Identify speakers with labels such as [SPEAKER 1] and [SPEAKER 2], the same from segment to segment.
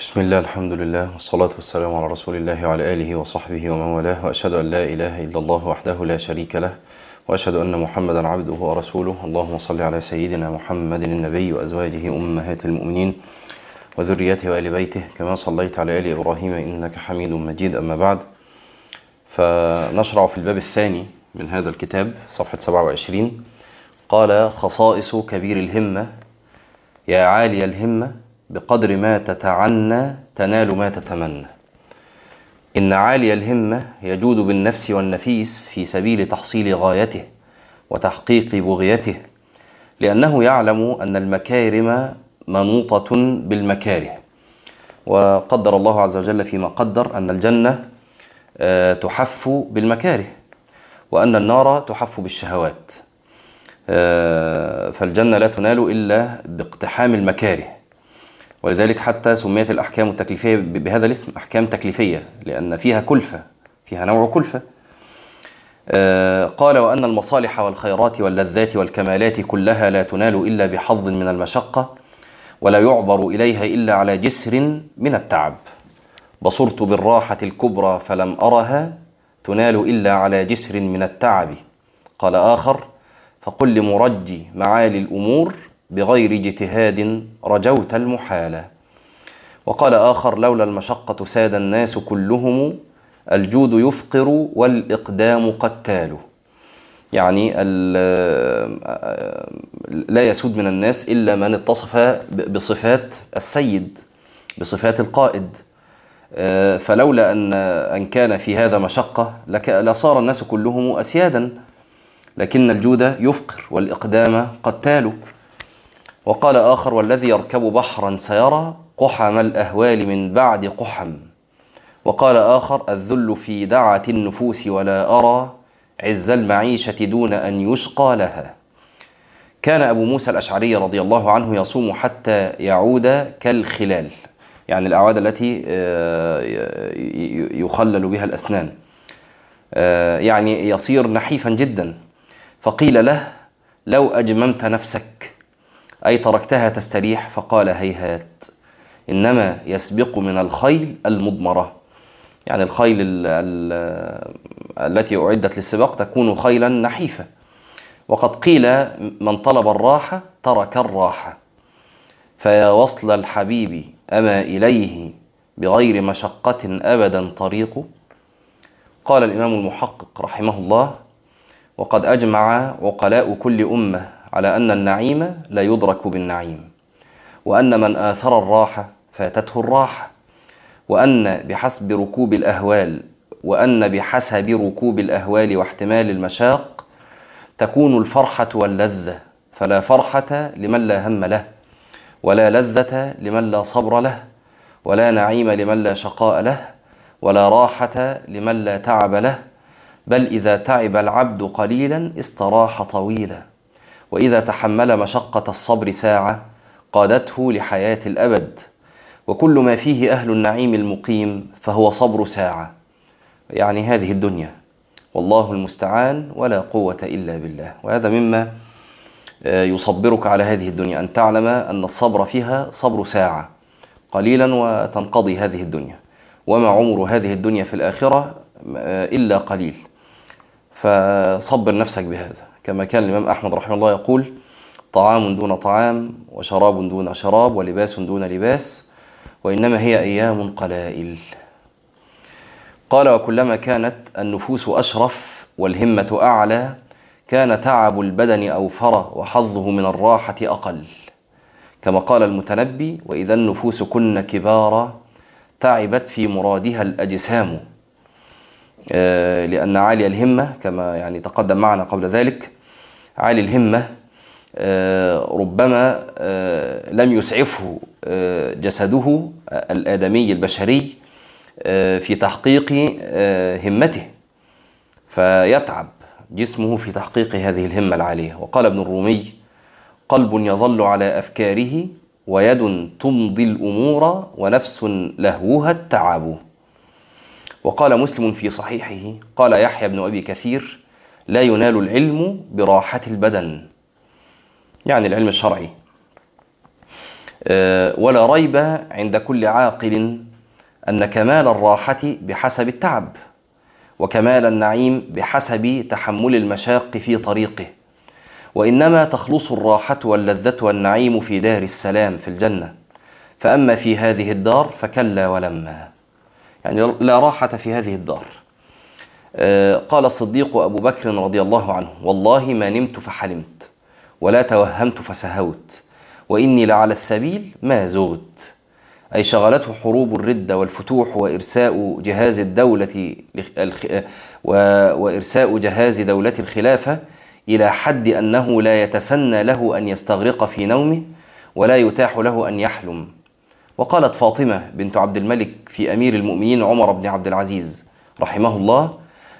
[SPEAKER 1] بسم الله الحمد لله والصلاة والسلام على رسول الله وعلى آله وصحبه ومن والاه وأشهد أن لا إله إلا الله وحده لا شريك له وأشهد أن محمدا عبده ورسوله. اللهم صل على سيدنا محمد النبي وأزواجه أمهات المؤمنين وذريته وآل بيته كما صليت على آل إبراهيم إنك حميد مجيد. أما بعد فنشرع في الباب الثاني من هذا الكتاب صفحة 27 قال خصائص كبير الهمة يا عالي الهمة بقدر ما تتعنى تنال ما تتمنى. إن عالي الهمة يجود بالنفس والنفيس في سبيل تحصيل غايته وتحقيق بغيته لأنه يعلم أن المكارم منوطة بالمكاره. وقدر الله عز وجل فيما قدر أن الجنة آه، تحف بالمكاره وأن النار تحف بالشهوات. آه، فالجنة لا تنال إلا باقتحام المكاره. ولذلك حتى سميت الأحكام التكليفية بهذا الاسم أحكام تكليفية لأن فيها كلفة فيها نوع كلفة. آه، قال وأن المصالح والخيرات واللذات والكمالات كلها لا تنال إلا بحظ من المشقة ولا يعبر إليها إلا على جسر من التعب. بصرت بالراحة الكبرى فلم أرها تنال إلا على جسر من التعب. قال آخر فقل لمرجي معالي الأمور بغير اجتهاد رجوت المحال وقال آخر لولا المشقة ساد الناس كلهم الجود يفقر والإقدام قتال. يعني لا يسود من الناس إلا من اتصف بصفات السيد بصفات القائد. آه، فلولا أن أن كان في هذا مشقة لصار الناس كلهم أسيادا. لكن الجود يفقر والإقدام قتال. وقال آخر والذي يركب بحرا سيرى قحم الأهوال من بعد قحم. وقال آخر الذل في دعة النفوس ولا أرى عز المعيشة دون أن يشقى لها. كان أبو موسى الأشعري رضي الله عنه يصوم حتى يعود كالخلال يعني الأعواد التي آه، يخلل بها الأسنان. آه، يعني يصير نحيفا جدا. فقيل له لو أجممت نفسك أي تركتها تستريح؟ فقال هيهات. إنما يسبق من الخيل المضمرة. يعني الخيل ال ال التي أعدت للسباق تكون خيلا نحيفة وقد قيل من طلب الراحة ترك الراحة. فيا وصل الحبيب أما إليه بغير مشقة أبدا طريق؟ قال الإمام المحقق رحمه الله وقد أجمع عقلاء كل أمة. على أن النعيم لا يدرك بالنعيم وأن من آثر الراحة فاتته الراحة وأن بحسب ركوب الأهوال وأن بحسب ركوب الأهوال واحتمال المشاق تكون الفرحة واللذة فلا فرحة لمن لا هم له ولا لذة لمن لا صبر له ولا نعيم لمن لا شقاء له ولا راحة لمن لا تعب له بل إذا تعب العبد قليلا استراح طويلا. وإذا تحمل مشقة الصبر ساعة قادته لحياة الأبد. وكل ما فيه أهل النعيم المقيم فهو صبر ساعة. يعني هذه الدنيا. والله المستعان ولا قوة إلا بالله. وهذا مما آه، يصبرك على هذه الدنيا. أن تعلم أن الصبر فيها صبر ساعة. قليلا وتنقضي هذه الدنيا. وما عمر هذه الدنيا في الآخرة آه، إلا قليل. فصبر نفسك بهذا. كما كان الإمام أحمد رحمه الله يقول طعام دون طعام وشراب دون شراب ولباس دون لباس وإنما هي أيام قلائل. قال وكلما كانت النفوس أشرف والهمة أعلى كان تعب البدن أوفر وحظه من الراحة أقل. كما قال المتنبي وإذا النفوس كن كبارا تعبت في مرادها الأجسام. لأن عالي الهمة كما يعني تقدم معنا قبل ذلك عالي الهمة آه، ربما آه، لم يسعفه آه، جسده آه، الآدمي البشري آه، في تحقيق آه، همته. فيتعب جسمه في تحقيق هذه الهمة العالية. وقال ابن الرومي قلب يظل على أفكاره ويد تمضي الأمور ونفس لهوها التعب. وقال مسلم في صحيحه قال يحيى بن أبي كثير لا ينال العلم براحة البدن. يعني العلم الشرعي. آه، ولا ريب عند كل عاقل أن كمال الراحة بحسب التعب وكمال النعيم بحسب تحمل المشاق في طريقه وإنما تخلص الراحة واللذة والنعيم في دار السلام في الجنة. فأما في هذه الدار فكلا ولما. يعني لا راحة في هذه الدار. آه، قال الصديق أبو بكر رضي الله عنه والله ما نمت فحلمت ولا توهمت فسهوت وإني لعلى السبيل ما زغت. أي شغلته حروب الردة والفتوح وإرساء جهاز الدولة وإرساء جهاز دولة الخلافة إلى حد أنه لا يتسنى له أن يستغرق في نومه ولا يتاح له أن يحلم. وقالت فاطمة بنت عبد الملك في أمير المؤمنين عمر بن عبد العزيز رحمه الله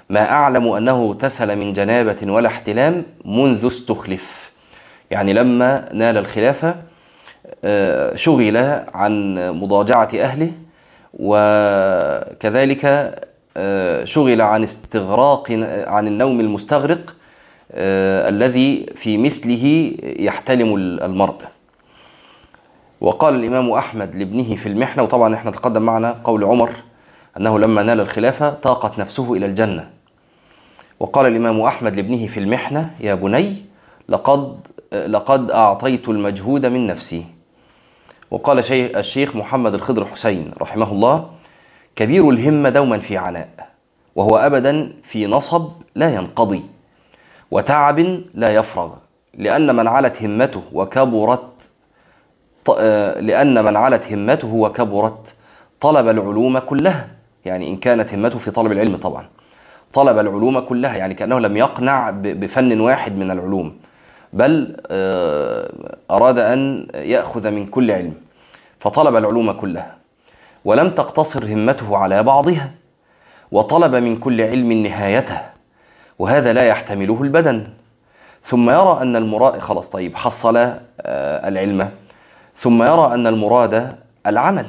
[SPEAKER 1] ما أعلم أنه اغتسل من جنابة ولا احتلام منذ استخلف. يعني لما نال الخلافة آه، شغل عن مضاجعة أهله وكذلك آه، شغل عن استغراق عن النوم المستغرق آه، الذي في مثله يحتلم المرء. وقال الإمام أحمد لابنه في المحنة وطبعا إحنا تقدم معنا قول عمر أنه لما نال الخلافة طاقت نفسه إلى الجنة. وقال الإمام أحمد لابنه في المحنة يا بني لقد لقد أعطيت المجهود من نفسي. وقال الشيخ محمد الخضر حسين رحمه الله كبير الهمة دوما في عناء وهو أبدا في نصب لا ينقضي وتعب لا يفرغ لأن من علت همته وكبرت لأن من علت همته وكبرت طلب العلوم كلها. يعني إن كانت همته في طلب العلم طبعا. طلب العلوم كلها يعني كأنه لم يقنع بفن واحد من العلوم. بل آه، أراد أن يأخذ من كل علم. فطلب العلوم كلها. ولم تقتصر همته على بعضها. وطلب من كل علم نهايته. وهذا لا يحتمله البدن. ثم يرى أن المراد خلاص طيب حصل آه، العلم. ثم يرى أن المراد العمل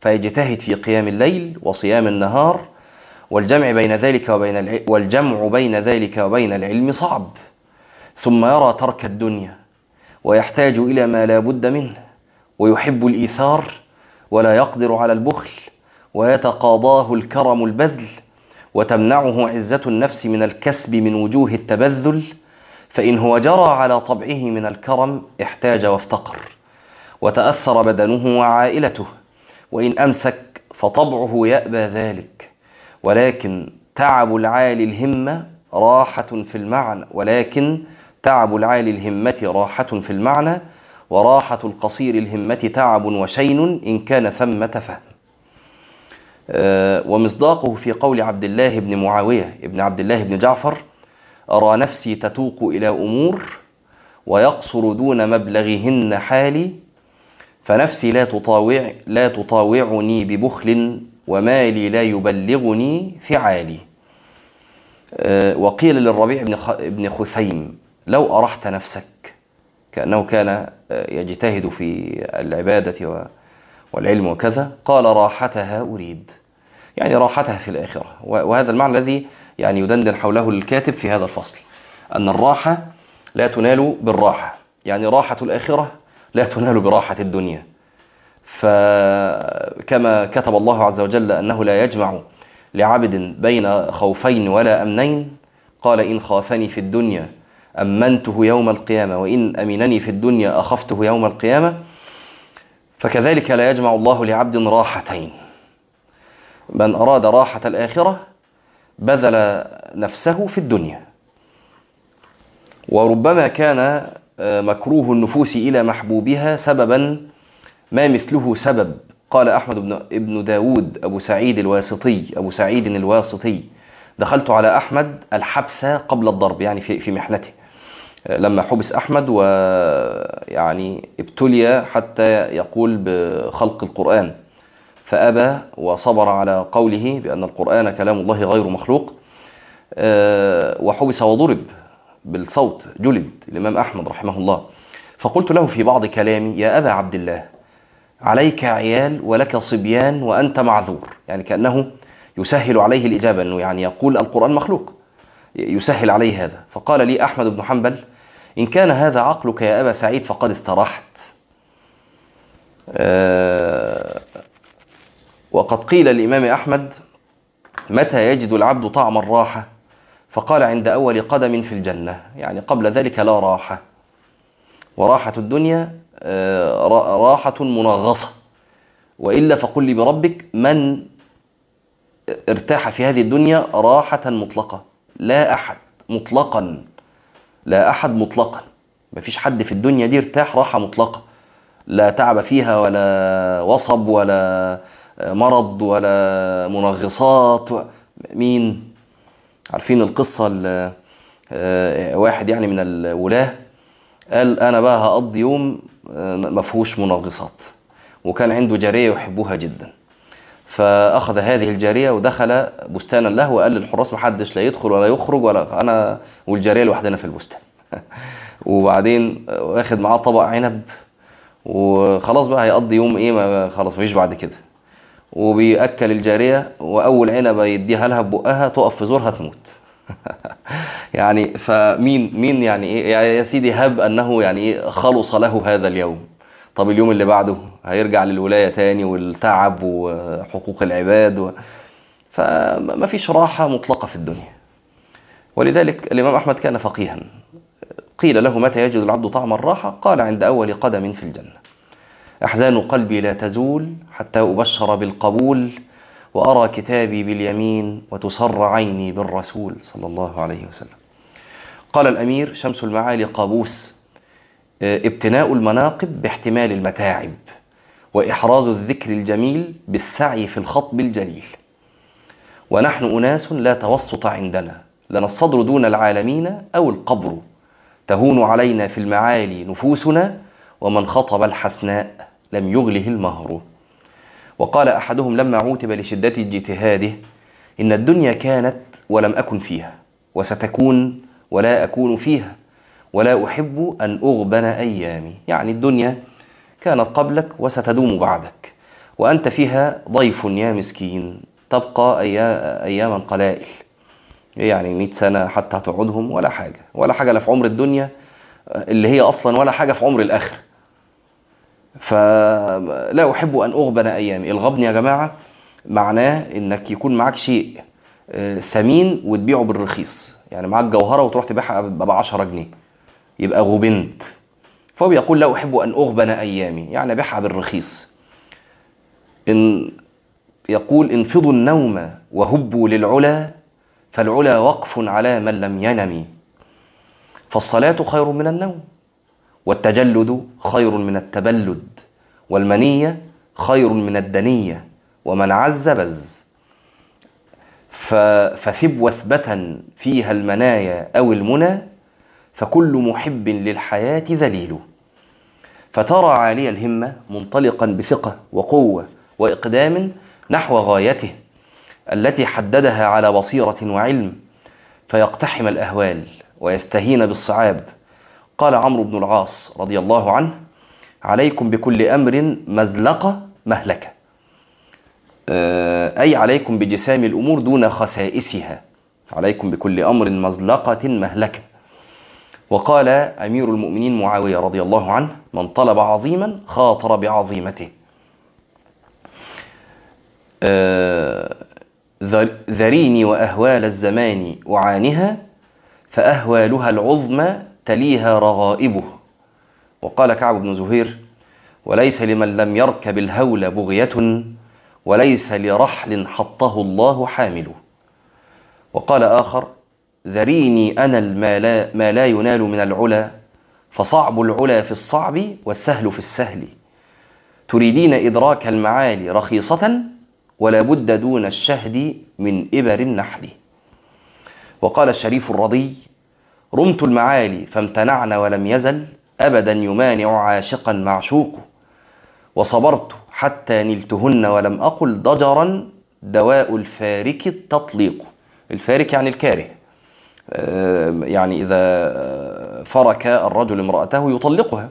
[SPEAKER 1] فيجتهد في قيام الليل وصيام النهار والجمع بين ذلك وبين والجمع بين ذلك وبين العلم صعب. ثم يرى ترك الدنيا ويحتاج إلى ما لا بد منه ويحب الإيثار ولا يقدر على البخل ويتقاضاه الكرم البذل وتمنعه عزة النفس من الكسب من وجوه التبذل فإن هو جرى على طبعه من الكرم احتاج وافتقر. وتأثر بدنه وعائلته. وإن أمسك فطبعه يأبى ذلك. ولكن تعب العالي الهمة راحة في المعنى. ولكن تعب العالي الهمة راحة في المعنى. وراحة القصير الهمة تعب وشين إن كان ثمة فهم. آه، ومصداقه في قول عبد الله بن معاوية ابن عبد الله بن جعفر أرى نفسي تتوق إلى أمور ويقصر دون مبلغهن حالي فنفسي لا تطاوع لا تطاوعني ببخل ومالي لا يبلغني فعالي. آه، وقيل للربيع بن خثيم لو أرحت نفسك كأنه كان آه، يجتهد في العبادة والعلم وكذا قال راحتها أريد. يعني راحتها في الآخرة. وهذا المعنى الذي يعني يدندن حوله الكاتب في هذا الفصل أن الراحة لا تنال بالراحة. يعني راحة الآخرة لا تنال براحة الدنيا. فكما كتب الله عز وجل أنه لا يجمع لعبد بين خوفين ولا أمنين قال إن خافني في الدنيا أمنته يوم القيامة وإن أمنني في الدنيا أخفته يوم القيامة فكذلك لا يجمع الله لعبد راحتين. من أراد راحة الآخرة بذل نفسه في الدنيا. وربما كان مكروه النفوس إلى محبوبها سببا ما مثله سبب. قال أحمد بن ابن داود أبو سعيد الواسطي أبو سعيد الواسطي. دخلت على أحمد الحبس قبل الضرب يعني في في محنته. لما حبس أحمد ويعني ابتلي حتى يقول بخلق القرآن. فأبى وصبر على قوله بأن القرآن كلام الله غير مخلوق. آه، وحبس وضرب. بالصوت جلد الإمام أحمد رحمه الله. فقلت له في بعض كلامي يا أبا عبد الله عليك عيال ولك صبيان وأنت معذور. يعني كأنه يسهل عليه الإجابة أنه يعني يقول القرآن مخلوق يسهل عليه هذا. فقال لي أحمد بن حنبل إن كان هذا عقلك يا أبا سعيد فقد استراحت. آه، وقد قيل الإمام أحمد متى يجد العبد طعم الراحة؟ فقال عند أول قدم في الجنة يعني قبل ذلك لا راحة. وراحة الدنيا آه، راحة منغصة. وإلا فقل لي بربك من ارتاح في هذه الدنيا راحة مطلقة. لا أحد مطلقا. لا أحد مطلقا. ما فيش حد في الدنيا دي ارتاح راحة مطلقة. لا تعب فيها ولا وصب ولا مرض ولا منغصات. مين؟ عارفين القصة آه، واحد يعني من الولاة قال أنا بقى هقضي يوم آه، ما فيهوش منغصات وكان عنده جارية يحبها جدا. فأخذ هذه الجارية ودخل بستانا له وقال للحراس محدش لا يدخل ولا يخرج ولا أنا والجارية لوحدنا في البستان. وبعدين واخد معاه طبق عنب وخلاص بقى هيقضي يوم إيه ما خلاص مفيش بعد كده. وبيأكل الجارية وأول عنبة يديها لها ببقها تقف في زورها تموت. يعني فمين مين يعني إيه؟ يعني يا سيدي هب أنه يعني إيه خلص له هذا اليوم. طب اليوم اللي بعده هيرجع للولاية تاني والتعب وحقوق العباد و... فما فيش راحة مطلقة في الدنيا. ولذلك الإمام أحمد كان فقيها. قيل له متى يجد العبد طعم الراحة؟ قال عند أول قدم في الجنة. أحزان قلبي لا تزول حتى أبشر بالقبول وأرى كتابي باليمين وتسر عيني بالرسول صلى الله عليه وسلم. قال الأمير شمس المعالي قابوس آه، ابتناء المناقب باحتمال المتاعب وإحراز الذكر الجميل بالسعي في الخطب الجليل. ونحن أناس لا توسط عندنا لنا الصدر دون العالمين أو القبر. تهون علينا في المعالي نفوسنا ومن خطب الحسناء لم يغله المهر. وقال أحدهم لما عوتب لشدة اجتهاده إن الدنيا كانت ولم أكن فيها وستكون ولا أكون فيها ولا أحب أن أغبن أيامي. يعني الدنيا كانت قبلك وستدوم بعدك وأنت فيها ضيف يا مسكين تبقى أياما قلائل. يعني مئة سنة حتى تقعدهم ولا حاجة ولا حاجة لا في عمر الدنيا اللي هي أصلا ولا حاجة في عمر الآخرة فلا أحب أن أغبن أيامي. الغبن يا جماعة معناه إنك يكون معك شيء آه، ثمين وتبيعه بالرخيص. يعني معاك جوهرة وتروح تبيعها ب 10 جنيه. يبقى غبنت. فهو بيقول لا أحب أن أغبن أيامي. يعني أبيعها بالرخيص. إن يقول انفضوا النوم وهبوا للعلا فالعلا وقف على من لم ينم. فالصلاة خير من النوم. والتجلد خير من التبلد والمنية خير من الدنية ومن عز بز. فثب وثبة فيها المنايا أو المنى فكل محب للحياة ذليل. فترى عالي الهمة منطلقا بثقة وقوة وإقدام نحو غايته التي حددها على بصيرة وعلم فيقتحم الأهوال ويستهين بالصعاب. قال عمرو بن العاص رضي الله عنه عليكم بكل أمر مزلقة مهلكة. آه، أي عليكم بجسام الأمور دون خسائسها. عليكم بكل أمر مزلقة مهلكة. وقال أمير المؤمنين معاوية رضي الله عنه من طلب عظيما خاطر بعظيمته. آه، ذريني وأهوال الزمان اعانها فأهوالها العظمى تليها رغائبه. وقال كعب بن زهير وليس لمن لم يركب الهول بغية وليس لرحل حطه الله حامل. وقال آخر ذريني أنا ما لا ينال من العلا فصعب العلا في الصعب والسهل في السهل. تريدين إدراك المعالي رخيصة ولا بد دون الشهد من إبر النحل. وقال الشريف الرضي رمت المعالي فامتنعن ولم يزل أبدا يمانع عاشقا معشوق. وصبرت حتى نلتهن ولم أقل ضجرا دواء الفارك التطليق. الفارك يعني الكاره. يعني إذا فرك الرجل امرأته يطلقها.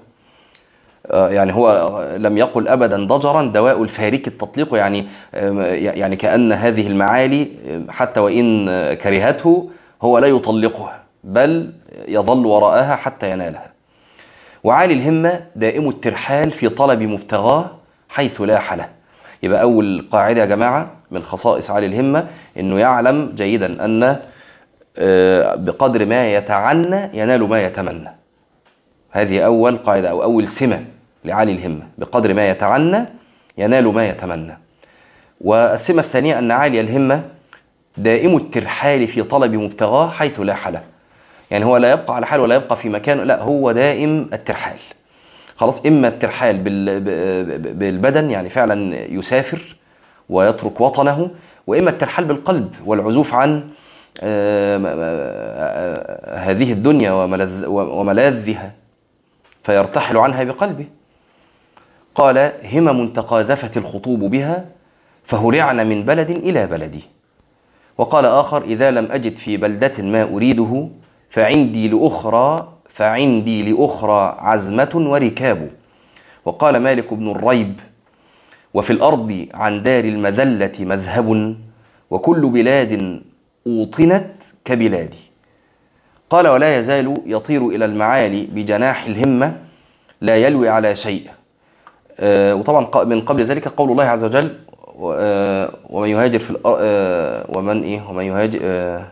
[SPEAKER 1] يعني هو لم يقل أبدا ضجرا دواء الفارك التطليق. يعني يعني كأن هذه المعالي حتى وإن كرهته هو لا يطلقها. بل يظل وراءها حتى ينالها. وعالي الهمة دائم الترحال في طلب مبتغاه حيث لاح له. يبقى أول قاعدة يا جماعة من خصائص عالي الهمة إنه يعلم جيدا أن آه، بقدر ما يتعنى ينال ما يتمنى. هذه أول قاعدة أو أول سمة لعالي الهمة. بقدر ما يتعنى ينال ما يتمنى. والسمة الثانية أن عالي الهمة دائم الترحال في طلب مبتغاه حيث لا حل يعني هو لا يبقى على حال ولا يبقى في مكانه لا هو دائم الترحال. خلاص إما الترحال بالبدن يعني فعلا يسافر ويترك وطنه وإما الترحال بالقلب والعزوف عن آه، آه، هذه الدنيا وملاذها فيرتحل عنها بقلبه. قال همم تقاذفت الخطوب بها فهرعن من بلد إلى بلد. وقال آخر إذا لم أجد في بلدة ما أريده فعندي لأخرى فعندي لأخرى عزمة وركاب. وقال مالك بن الريب وفي الأرض عن دار المذلة مذهب وكل بلاد أوطنت كبلادي قال ولا يزال يطير إلى المعالي بجناح الهمة لا يلوي على شيء. آه وطبعا من قبل ذلك قول الله عز وجل آه ومن يهاجر في آه ومن إيه؟ ومن يهاجر آه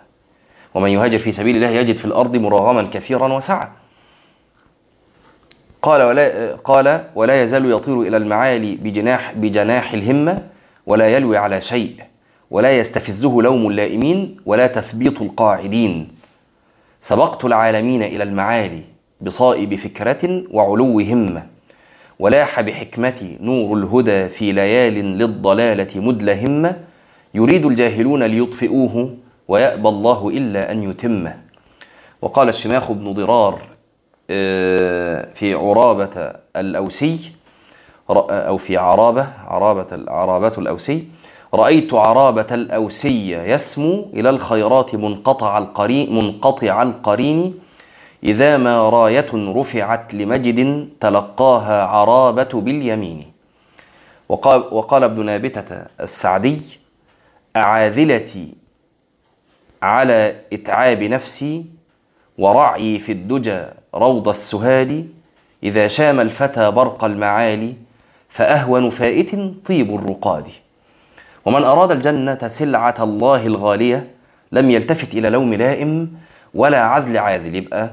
[SPEAKER 1] ومن يهاجر في سبيل الله يجد في الأرض مراغما كثيرا وسعه قال ولا قال ولا يزال يطير إلى المعالي بجناح بجناح الهمة ولا يلوي على شيء ولا يستفزه لوم اللائمين ولا تثبيط القاعدين. سبقت العالمين إلى المعالي بصائب فكرة وعلو همة ولاح بحكمتي نور الهدى في ليال للضلالة مدلهمة. يريد الجاهلون ليطفئوه ويأبى الله إلا أن يتمه. وقال الشماخ بن ضرار آه، في عرابة الأوسي أو في عرابة عرابة عرابة الأوسي رأيت عرابة الأوسي يسمو إلى الخيرات منقطع القرين منقطع القرين إذا ما راية رفعت لمجد تلقاها عرابة باليمين. وقال, وقال ابن نابتة السعدي أعاذلتي على إتعاب نفسي ورعي في الدجى روض السهاد. إذا شام الفتى برق المعالي فأهون فائت طيب الرقاد. ومن أراد الجنة سلعة الله الغالية لم يلتفت إلى لوم لائم ولا عزل عاذل يبقى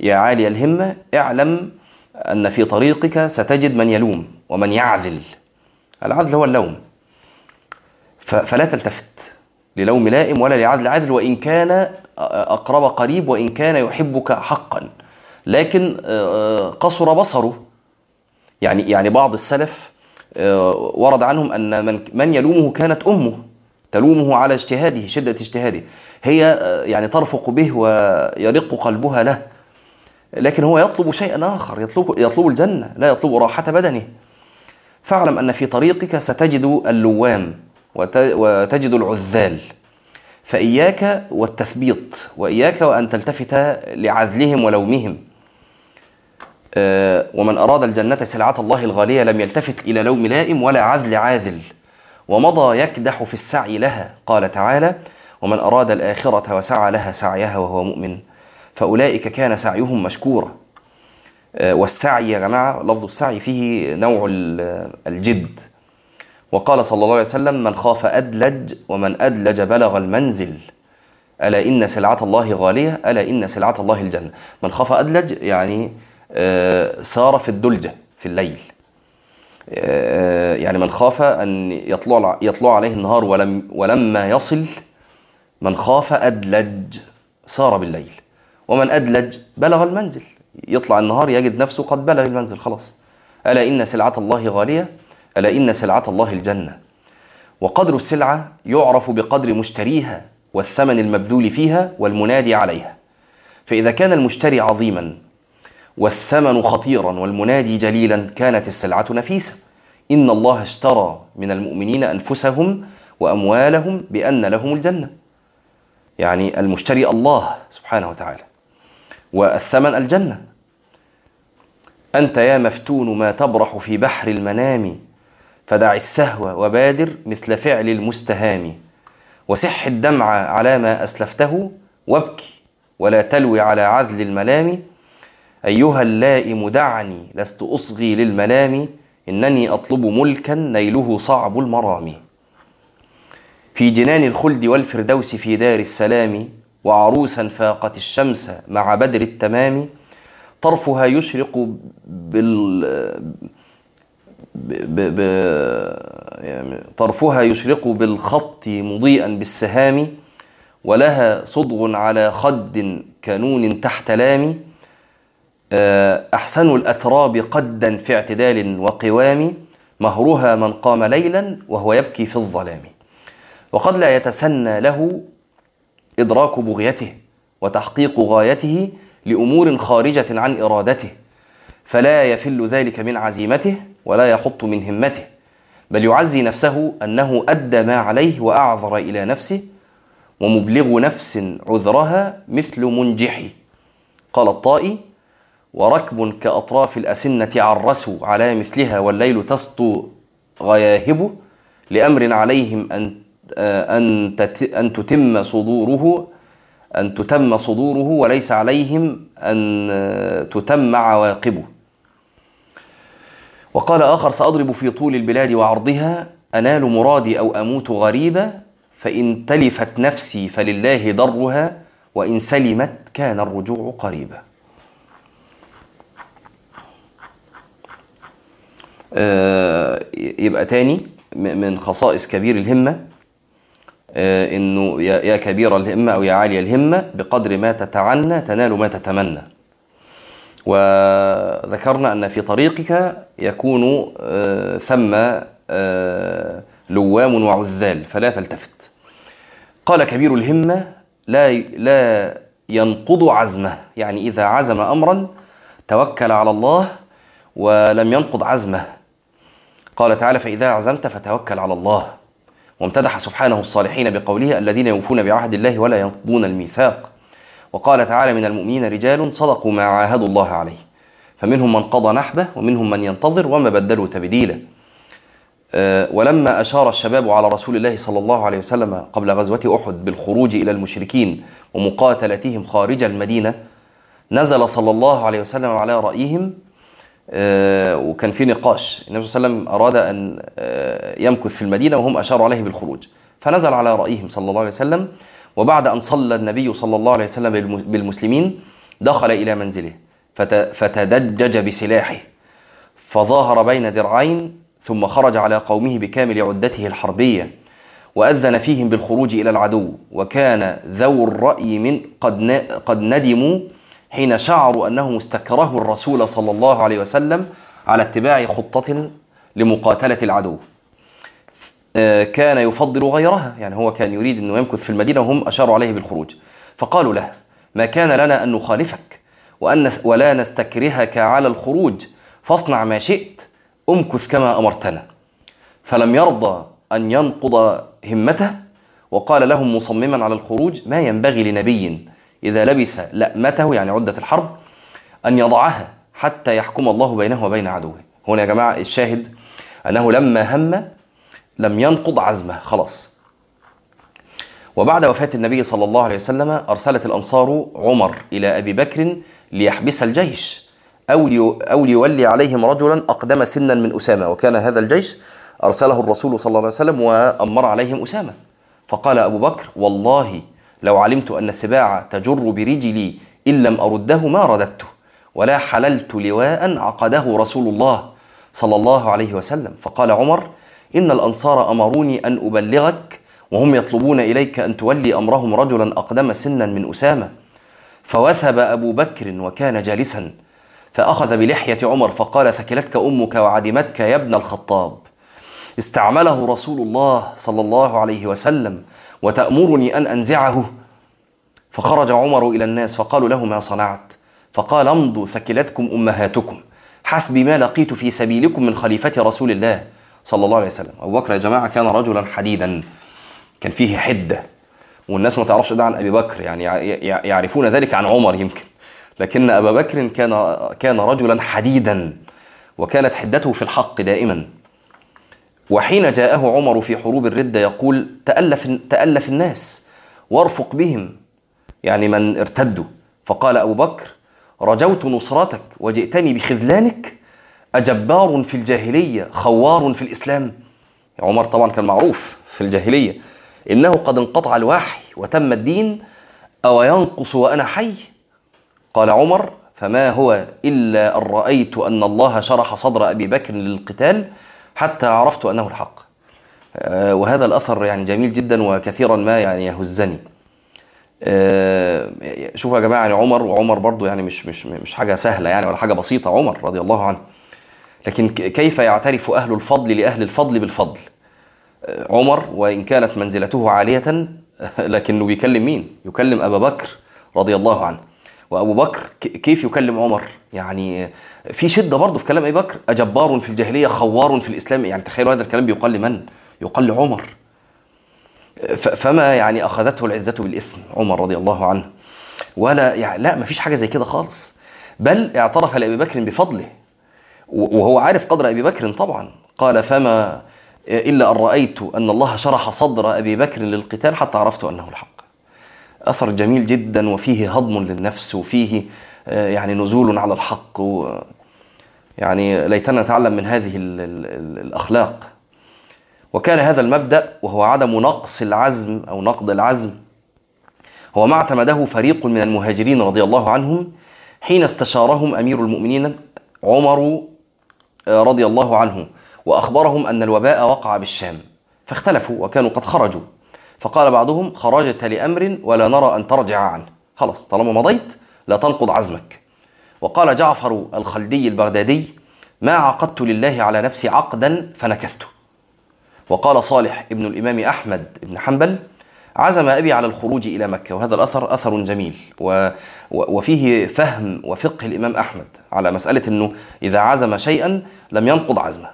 [SPEAKER 1] يا عالي الهمة اعلم أن في طريقك ستجد من يلوم ومن يعذل العذل هو اللوم فلا تلتفت. للوم لائم ولا لعذل عادل وإن كان أقرب قريب وإن كان يحبك حقا. لكن قصر بصره. يعني يعني بعض السلف ورد عنهم أن من من يلومه كانت أمه تلومه على اجتهاده شدة اجتهاده. هي يعني ترفق به ويرق قلبها له. لكن هو يطلب شيئا آخر يطلب يطلب الجنة لا يطلب راحة بدنه. فاعلم أن في طريقك ستجد اللوام. وتجد العذال. فإياك والتثبيط وإياك وأن تلتفت لعذلهم ولومهم. آه، ومن أراد الجنة سلعة الله الغالية لم يلتفت إلى لوم لائم ولا عزل عاذل. ومضى يكدح في السعي لها. قال تعالى ومن أراد الآخرة وسعى لها سعيها وهو مؤمن. فأولئك كان سعيهم مشكورا. آه، والسعي يا جماعة لفظ السعي فيه نوع الجد. وقال صلى الله عليه وسلم من خاف أدلج ومن أدلج بلغ المنزل. ألا إن سلعة الله غالية ألا إن سلعة الله الجنة. من خاف أدلج يعني آه، سار في الدلجة في الليل. آه، يعني من خاف أن يطلع, يطلع عليه النهار ولم ولما يصل من خاف أدلج سار بالليل. ومن أدلج بلغ المنزل. يطلع النهار يجد نفسه قد بلغ المنزل خلاص. ألا إن سلعة الله غالية ألا إن سلعة الله الجنة. وقدر السلعة يعرف بقدر مشتريها والثمن المبذول فيها والمنادي عليها. فإذا كان المشتري عظيما والثمن خطيرا والمنادي جليلا كانت السلعة نفيسة. إن الله اشترى من المؤمنين أنفسهم وأموالهم بأن لهم الجنة. يعني المشتري الله سبحانه وتعالى. والثمن الجنة. أنت يا مفتون ما تبرح في بحر المنام فدع السهو وبادر مثل فعل المستهام. وسح الدمع على ما أسلفته وابكي ولا تلوي على عذل الملام. أيها اللائم دعني لست أصغي للملام. إنني أطلب ملكا نيله صعب المرام. في جنان الخلد والفردوس في دار السلام وعروسا فاقت الشمس مع بدر التمام. طرفها يشرق بال ب... ب... يعني طرفها يشرق بالخط مضيئا بالسهام ولها صدغ على خد كنون تحت لام. أحسن الأتراب قدا في اعتدال وقوام. مهرها من قام ليلا وهو يبكي في الظلام. وقد لا يتسنى له إدراك بغيته وتحقيق غايته لأمور خارجة عن إرادته فلا يفل ذلك من عزيمته. ولا يحط من همته بل يعزي نفسه أنه أدى ما عليه وأعذر إلى نفسه ومبلغ نفس عذرها مثل منجح قال الطائي وركب كأطراف الأسنة عرسوا على مثلها والليل تسطو غياهبه لأمر عليهم أن أن أن تتم صدوره أن تتم صدوره وليس عليهم أن تتم عواقبه. وقال آخر سأضرب في طول البلاد وعرضها أنال مرادي أو أموت غريبا؟ فإن تلفت نفسي فلله ضرها وإن سلمت كان الرجوع قريبا. آه يبقى تاني من خصائص كبير الهمة آه إنه يا كبير الهمة أو يا عالي الهمة بقدر ما تتعنى تنال ما تتمنى. وذكرنا أن في طريقك يكون آه ثم لوام وعذال فلا تلتفت. قال كبير الهمة لا لا ينقض عزمه. يعني إذا عزم أمرا توكل على الله ولم ينقض عزمه. قال تعالى فإذا عزمت فتوكل على الله. وامتدح سبحانه الصالحين بقوله الذين يوفون بعهد الله ولا ينقضون الميثاق. وقال تعالى من المؤمنين رجال صدقوا ما عاهدوا الله عليه. فمنهم من قضى نحبه ومنهم من ينتظر وما بدلوا تبديلا ولما أشار الشباب على رسول الله صلى الله عليه وسلم قبل غزوة أحد بالخروج إلى المشركين ومقاتلتهم خارج المدينة نزل صلى الله عليه وسلم على رأيهم وكان في نقاش. النبي صلى الله عليه وسلم أراد أن يمكث في المدينة وهم أشاروا عليه بالخروج. فنزل على رأيهم صلى الله عليه وسلم وبعد أن صلى النبي صلى الله عليه وسلم بالمسلمين دخل إلى منزله فتدجج بسلاحه فظاهر بين درعين ثم خرج على قومه بكامل عدته الحربية وأذن فيهم بالخروج إلى العدو وكان ذو الرأي من قد قد ندموا حين شعروا أنهم استكرهوا الرسول صلى الله عليه وسلم على اتباع خطة لمقاتلة العدو. كان يفضل غيرها. يعني هو كان يريد أنه يمكث في المدينة وهم أشاروا عليه بالخروج. فقالوا له ما كان لنا أن نخالفك وأن ولا نستكرهك على الخروج. فاصنع ما شئت امكث كما أمرتنا. فلم يرضى أن ينقض همته وقال لهم مصمما على الخروج ما ينبغي لنبي إذا لبس لأمته يعني عدة الحرب أن يضعها حتى يحكم الله بينه وبين عدوه. هنا يا جماعة الشاهد أنه لما هم لم ينقض عزمه. خلاص. وبعد وفاة النبي صلى الله عليه وسلم أرسلت الأنصار عمر إلى أبي بكر ليحبس الجيش أو أو ليولي عليهم رجلا أقدم سنا من أسامة. وكان هذا الجيش أرسله الرسول صلى الله عليه وسلم وأمر عليهم أسامة. فقال أبو بكر والله لو علمت أن السباع تجر برجلي إن لم أرده ما رددته ولا حللت لواء عقده رسول الله صلى الله عليه وسلم. فقال عمر إن الأنصار أمروني أن أبلغك وهم يطلبون إليك أن تولي أمرهم رجلا أقدم سنا من أسامة. فوثب أبو بكر وكان جالسا فأخذ بلحية عمر فقال ثكلتك أمك وعدمتك يا ابن الخطاب. استعمله رسول الله صلى الله عليه وسلم وتأمرني أن أنزعه. فخرج عمر إلى الناس فقالوا له ما صنعت؟ فقال امضوا ثكلتكم أمهاتكم. حسبي ما لقيت في سبيلكم من خليفة رسول الله. صلى الله عليه وسلم. أبو بكر يا جماعة كان رجلا حديدا كان فيه حدة والناس ما تعرفش ده عن أبي بكر يعني يعرفون ذلك عن عمر يمكن. لكن أبا بكر كان كان رجلا حديدا وكانت حدته في الحق دائما. وحين جاءه عمر في حروب الردة يقول تألف, تألف الناس وارفق بهم. يعني من ارتدوا. فقال أبو بكر رجوت نصرتك وجئتني بخذلانك أجبار في الجاهلية خوار في الإسلام. عمر طبعا كان معروف في الجاهلية. إنه قد انقطع الوحي وتم الدين أو ينقص وأنا حي؟ قال عمر فما هو إلا أن رأيت أن الله شرح صدر أبي بكر للقتال حتى عرفت أنه الحق. آه، وهذا الأثر يعني جميل جدا وكثيرا ما يعني يهزني. آه، شوفوا يا جماعة يعني عمر وعمر برضو يعني مش مش مش حاجة سهلة يعني ولا حاجة بسيطة عمر رضي الله عنه. لكن كيف يعترف أهل الفضل لأهل الفضل بالفضل؟ آه، عمر وإن كانت منزلته عالية لكنه بيكلم مين؟ يكلم أبا بكر رضي الله عنه. وأبو بكر كيف يكلم عمر؟ يعني في شدة برضه في كلام أبي بكر. أجبار في الجاهلية خوار في الإسلام. يعني تخيلوا هذا الكلام بيقال لمن؟ يقال لعمر. فما يعني أخذته العزة بالإثم عمر رضي الله عنه؟ ولا يعني لا ما فيش حاجة زي كده خالص. بل اعترف لأبي بكر بفضله. وهو عارف قدر أبي بكر طبعا. قال فما إلا أن رأيت أن الله شرح صدر أبي بكر للقتال حتى عرفت أنه الحق. أثر جميل جدا وفيه هضم للنفس وفيه آه، يعني نزول على الحق و يعني ليتنا نتعلم من هذه ال ال الأخلاق. وكان هذا المبدأ وهو عدم نقص العزم أو نقض العزم. هو ما اعتمده فريق من المهاجرين رضي الله عنهم حين استشارهم أمير المؤمنين عمر رضي الله عنه وأخبرهم أن الوباء وقع بالشام فاختلفوا وكانوا قد خرجوا. فقال بعضهم خرجت لأمر ولا نرى أن ترجع عنه. خلاص طالما مضيت لا تنقض عزمك. وقال جعفر الخلدي البغدادي ما عقدت لله على نفسي عقدا فنكثته وقال صالح ابن الإمام أحمد بن حنبل عزم أبي على الخروج إلى مكة وهذا الأثر أثر جميل. و وفيه فهم وفقه الإمام أحمد على مسألة أنه إذا عزم شيئا لم ينقض عزمه.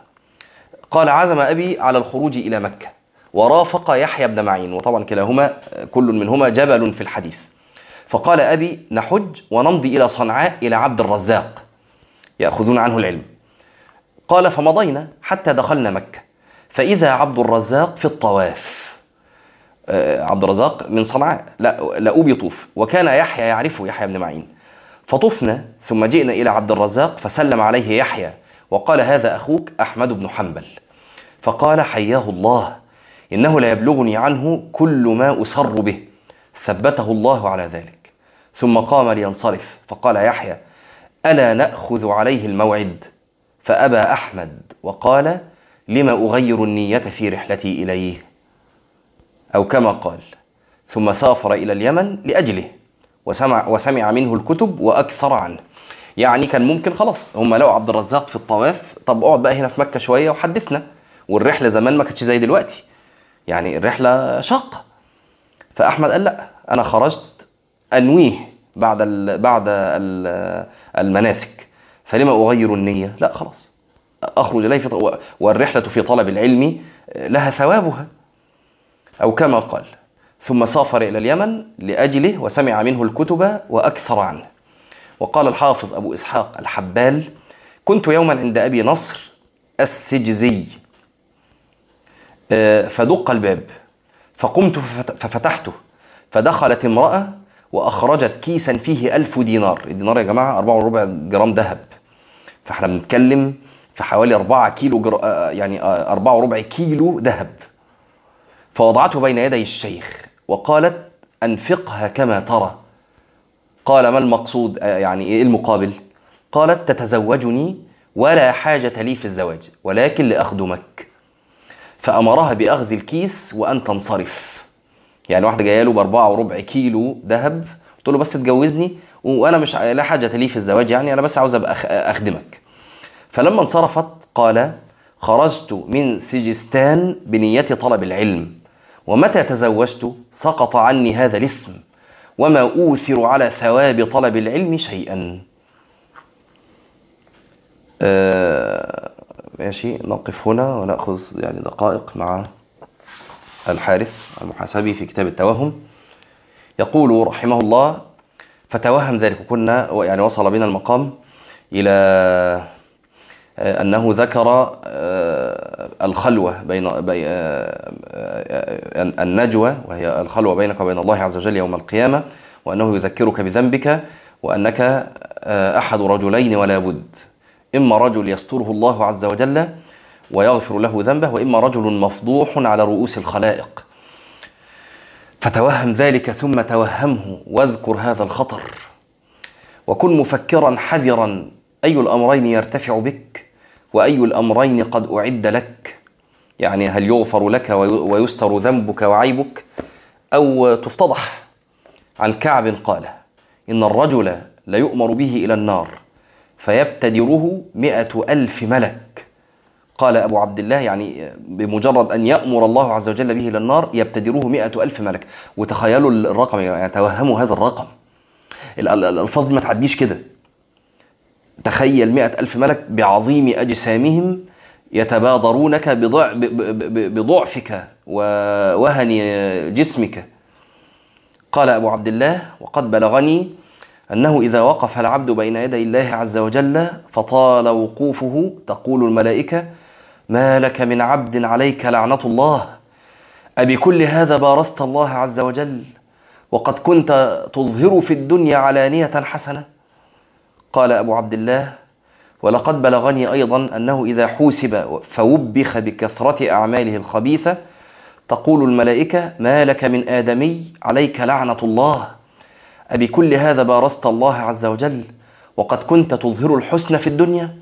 [SPEAKER 1] قال عزم أبي على الخروج إلى مكة ورافق يحيى بن معين وطبعا كلاهما كل منهما جبل في الحديث. فقال أبي نحج ونمضي إلى صنعاء إلى عبد الرزاق يأخذون عنه العلم. قال فمضينا حتى دخلنا مكة. فإذا عبد الرزاق في الطواف عبد الرزاق من صنعاء. لا لا بيطوف وكان يحيى يعرفه يحيى بن معين. فطفنا ثم جئنا إلى عبد الرزاق فسلم عليه يحيى وقال هذا أخوك أحمد بن حنبل. فقال حياه الله. إنه لا يبلغني عنه كل ما أسر به. ثبته الله على ذلك. ثم قام لينصرف. فقال يحيى ألا نأخذ عليه الموعد؟ فأبى أحمد. وقال لما أغير النية في رحلتي إليه؟ أو كما قال ثم سافر إلى اليمن لأجله وسمع, وسمع منه الكتب وأكثر عنه. يعني كان ممكن خلاص هم لقوا عبد الرزاق في الطواف طب اقعد بقى هنا في مكة شوية وحدثنا. والرحلة زمان ما كانتش زي دلوقتي. يعني الرحلة شاقة. فأحمد قال لا أنا خرجت أنويه بعد ال بعد ال المناسك. فلما أغير النية؟ لا خلاص أخرج إليه في والرحلة في طلب العلم لها ثوابها. أو كما قال ثم سافر إلى اليمن لأجله وسمع منه الكتب وأكثر عنه. وقال الحافظ أبو إسحاق الحبال كنت يوما عند أبي نصر السجزي. آه، فدق الباب فقمت ففتحته فدخلت امرأة وأخرجت كيسا فيه ألف دينار. الدينار يا جماعة أربعة وربع جرام ذهب. فإحنا بنتكلم في حوالي أربعة كيلو جر... آه، يعني آه، أربعة وربع كيلو ذهب. فوضعته بين يدي الشيخ وقالت أنفقها كما ترى. قال ما المقصود؟ يعني إيه المقابل؟ قالت تتزوجني ولا حاجة لي في الزواج ولكن لأخدمك. فأمرها بأخذ الكيس وأن تنصرف. يعني واحدة جاية له بأربعة وربع كيلو ذهب قلت له بس تجوزني وأنا مش لا حاجة لي في الزواج يعني أنا بس عاوز أبقى أخدمك. فلما انصرفت قال خرجت من سجستان بنية طلب العلم. ومتى تزوجت سقط عني هذا الاسم وما أوثر على ثواب طلب العلم شيئا. آه ماشي نقف هنا ونأخذ يعني دقائق مع الحارث المحاسبي في كتاب التوهم. يقول رحمه الله فتوهم ذلك وكنا يعني وصل بنا المقام آه، أنه ذكر آه، الخلوة بين آه، النجوى وهي الخلوة بينك وبين الله عز وجل يوم القيامة وأنه يذكرك بذنبك وأنك أحد رجلين ولا بد. إما رجل يستره الله عز وجل ويغفر له ذنبه وإما رجل مفضوح على رؤوس الخلائق. فتوهم ذلك ثم توهمه واذكر هذا الخطر. وكن مفكرا حذرا أي الأمرين يرتفع بك؟ وأي الأمرين قد أعد لك. يعني هل يغفر لك ويستر ذنبك وعيبك أو تفتضح عن كعب قال إن الرجل ليؤمر به إلى النار فيبتدره مئة ألف ملك. قال أبو عبد الله يعني بمجرد أن يأمر الله عز وجل به إلى النار يبتدره مئة ألف ملك. وتخيلوا الرقم يعني توهموا هذا الرقم. الألفاظ ما تعديش كده. تخيل مئة ألف ملك بعظيم أجسامهم يتبادرونك بضعفك ووهن جسمك. قال أبو عبد الله وقد بلغني أنه إذا وقف العبد بين يدي الله عز وجل فطال وقوفه تقول الملائكة ما لك من عبد عليك لعنة الله؟ أبكل هذا بارست الله عز وجل؟ وقد كنت تظهر في الدنيا علانية حسنة. قال أبو عبد الله ولقد بلغني أيضا أنه إذا حوسب فوبخ بكثرة أعماله الخبيثة تقول الملائكة ما لك من آدمي عليك لعنة الله أبكل هذا بارست الله عز وجل وقد كنت تظهر الحسن في الدنيا؟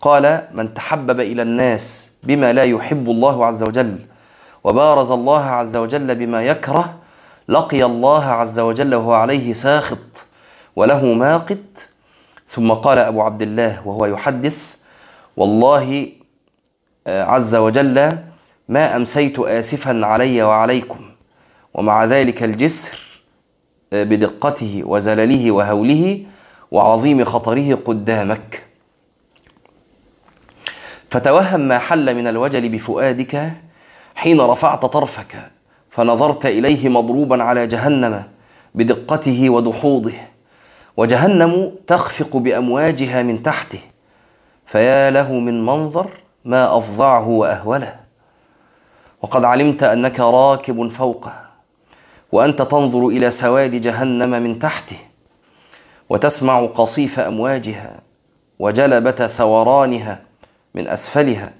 [SPEAKER 1] قال من تحبب إلى الناس بما لا يحب الله عز وجل وبارز الله عز وجل بما يكره لقي الله عز وجل وهو عليه ساخط وله ماقت ثم قال أبو عبد الله وهو يحدث والله آه، عز وجل ما أمسيت آسفا علي وعليكم ومع ذلك الجسر آه، بدقته وزلله وهوله وعظيم خطره قدامك. فتوهم ما حل من الوجل بفؤادك حين رفعت طرفك فنظرت إليه مضروبا على جهنم بدقته ودحوضه. وجهنم تخفق بأمواجها من تحته فيا له من منظر ما أفظعه وأهوله. وقد علمت أنك راكب فوقه وأنت تنظر إلى سواد جهنم من تحته وتسمع قصيف أمواجها وجلبة ثورانها من أسفلها.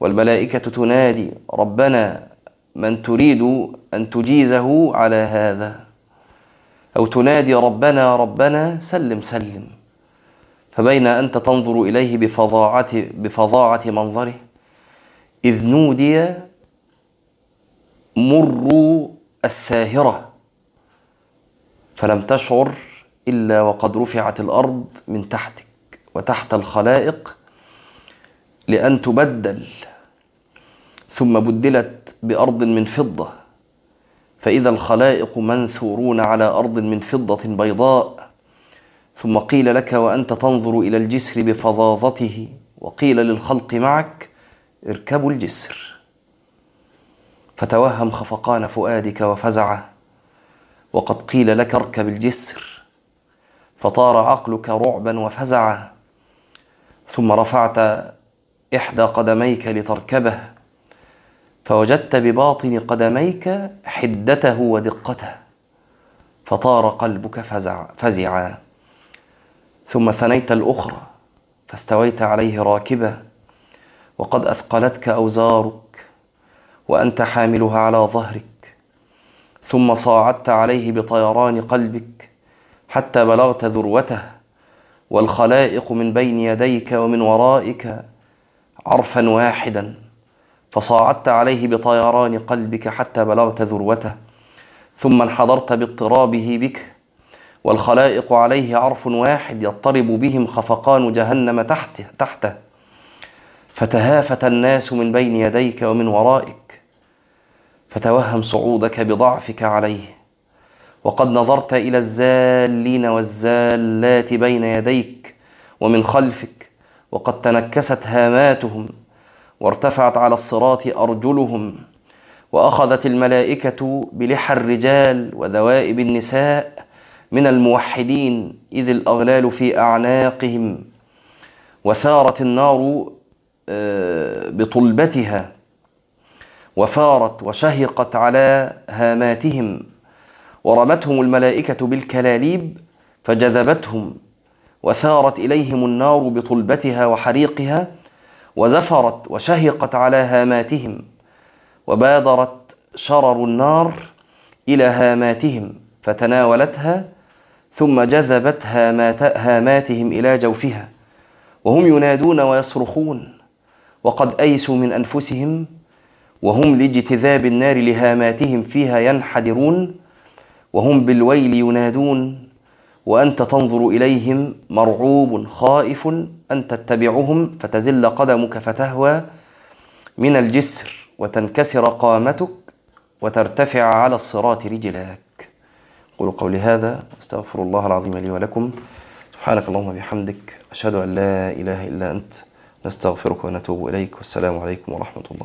[SPEAKER 1] والملائكة تنادي ربنا من تريد أن تجيزه على هذا؟ أو تنادي ربنا ربنا سلم سلم. فبين انت تنظر إليه بفظاعه بفظاعة منظره إذ نودي مروا الساهرة. فلم تشعر إلا وقد رفعت الأرض من تحتك وتحت الخلائق لأن تبدل. ثم بدلت بأرض من فضة. فإذا الخلائق منثورون على أرض من فضة بيضاء. ثم قيل لك وأنت تنظر إلى الجسر بفظاظته. وقيل للخلق معك اركبوا الجسر. فتوهم خفقان فؤادك وفزعه. وقد قيل لك اركب الجسر. فطار عقلك رعبا وفزعا ثم رفعت إحدى قدميك لتركبه. فوجدت بباطن قدميك حدته ودقته فطار قلبك فزع فزعا. ثم ثنيت الأخرى فاستويت عليه راكبه وقد أثقلتك أوزارك وأنت حاملها على ظهرك. ثم صاعدت عليه بطيران قلبك حتى بلغت ذروته. والخلائق من بين يديك ومن ورائك عرفا واحدا. فصاعدت عليه بطيران قلبك حتى بلغت ذروته ثم انحدرت باضطرابه بك والخلائق عليه عرف واحد يضطرب بهم خفقان جهنم تحته تحته. فتهافت الناس من بين يديك ومن ورائك فتوهم صعودك بضعفك عليه. وقد نظرت إلى الزالين والزالات بين يديك ومن خلفك وقد تنكست هاماتهم وارتفعت على الصراط أرجلهم وأخذت الملائكة بلحى الرجال وذوائب النساء من الموحدين إذ الأغلال في أعناقهم وثارت النار آه، بطلبتها وفارت وشهقت على هاماتهم ورمتهم الملائكة بالكلاليب فجذبتهم وثارت إليهم النار بطلبتها وحريقها وزفرت وشهقت على هاماتهم وبادرت شرر النار إلى هاماتهم فتناولتها ثم جذبت هامات هاماتهم إلى جوفها وهم ينادون ويصرخون وقد أيسوا من أنفسهم وهم لإجتذاب النار لهاماتهم فيها ينحدرون وهم بالويل ينادون وأنت تنظر إليهم مرعوب خائف أن تتبعهم فتزل قدمك فتهوى من الجسر وتنكسر قامتك وترتفع على الصراط رجلاك. قولوا قولي هذا استغفر الله العظيم لي ولكم. سبحانك اللهم وبحمدك أشهد أن لا إله إلا أنت نستغفرك ونتوب إليك. والسلام عليكم ورحمة الله.